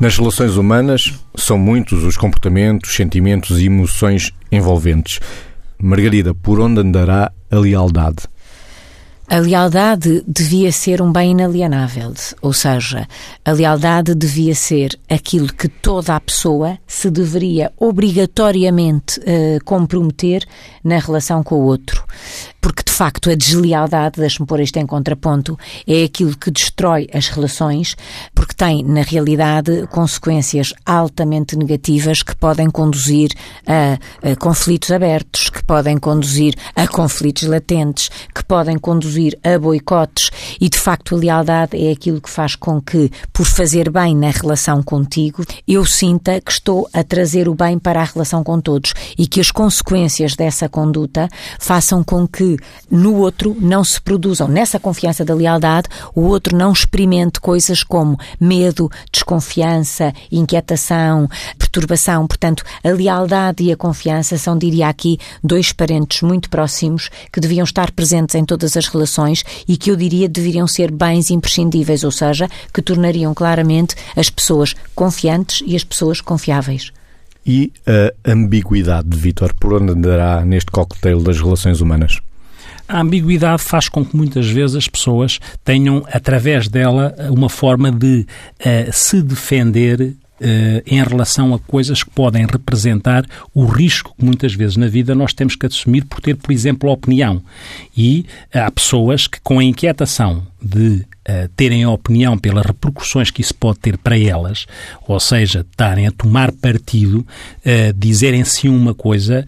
Nas relações humanas, são muitos os comportamentos, sentimentos e emoções envolventes. Margarida, por onde andará a lealdade? A lealdade devia ser um bem inalienável, ou seja, a lealdade devia ser aquilo que toda a pessoa se deveria obrigatoriamente uh, comprometer na relação com o outro facto a deslealdade, deixe-me pôr isto em contraponto, é aquilo que destrói as relações, porque tem, na realidade, consequências altamente negativas que podem conduzir a, a conflitos abertos, que podem conduzir a conflitos latentes, que podem conduzir a boicotes. E, de facto, a lealdade é aquilo que faz com que, por fazer bem na relação contigo, eu sinta que estou a trazer o bem para a relação com todos e que as consequências dessa conduta façam com que no outro não se produzam, nessa confiança da lealdade, o outro não experimente coisas como medo, desconfiança, inquietação, perturbação. Portanto, a lealdade e a confiança são, diria aqui, dois parentes muito próximos que deviam estar presentes em todas as relações e que eu diria deveriam ser bens imprescindíveis, ou seja, que tornariam claramente as pessoas confiantes e as pessoas confiáveis. E a ambiguidade de Vítor, por onde andará neste cocktail das relações humanas? A ambiguidade faz com que muitas vezes as pessoas tenham, através dela, uma forma de uh, se defender Uh, em relação a coisas que podem representar o risco que muitas vezes na vida nós temos que assumir por ter, por exemplo, opinião. E há pessoas que, com a inquietação de uh, terem opinião pelas repercussões que isso pode ter para elas, ou seja, estarem a tomar partido, uh, dizerem sim uma coisa,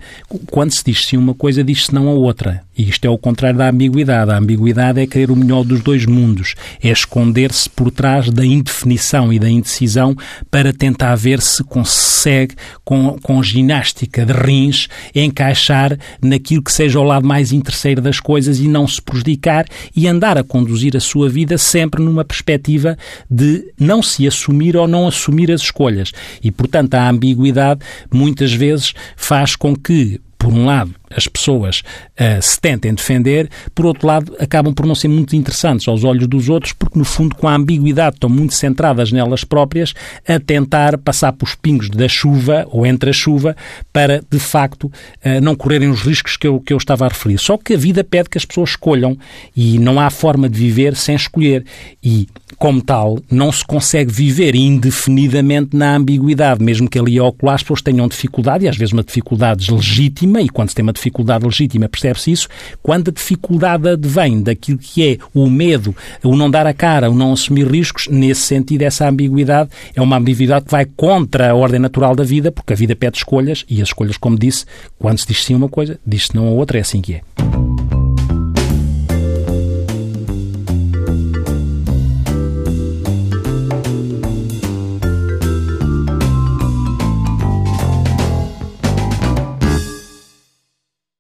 quando se diz sim uma coisa, diz-se não a outra. E isto é o contrário da ambiguidade. A ambiguidade é querer o melhor dos dois mundos, é esconder-se por trás da indefinição e da indecisão para tentar ver se consegue, com, com ginástica de rins, encaixar naquilo que seja o lado mais interesseiro das coisas e não se prejudicar e andar a conduzir a sua vida sempre numa perspectiva de não se assumir ou não assumir as escolhas. E, portanto, a ambiguidade muitas vezes faz com que, por um lado, as pessoas uh, se tentem defender, por outro lado, acabam por não ser muito interessantes aos olhos dos outros, porque, no fundo, com a ambiguidade, estão muito centradas nelas próprias a tentar passar pelos pingos da chuva ou entre a chuva para, de facto, uh, não correrem os riscos que eu, que eu estava a referir. Só que a vida pede que as pessoas escolham e não há forma de viver sem escolher. E, como tal, não se consegue viver indefinidamente na ambiguidade, mesmo que ali ao colar as pessoas tenham dificuldade, e às vezes uma dificuldade legítima, e quando se tem uma dificuldade legítima, percebe-se isso, quando a dificuldade advém daquilo que é o medo, o não dar a cara, o não assumir riscos, nesse sentido, essa ambiguidade é uma ambiguidade que vai contra a ordem natural da vida, porque a vida pede escolhas e as escolhas, como disse, quando se diz sim uma coisa, diz-se não a outra, é assim que é.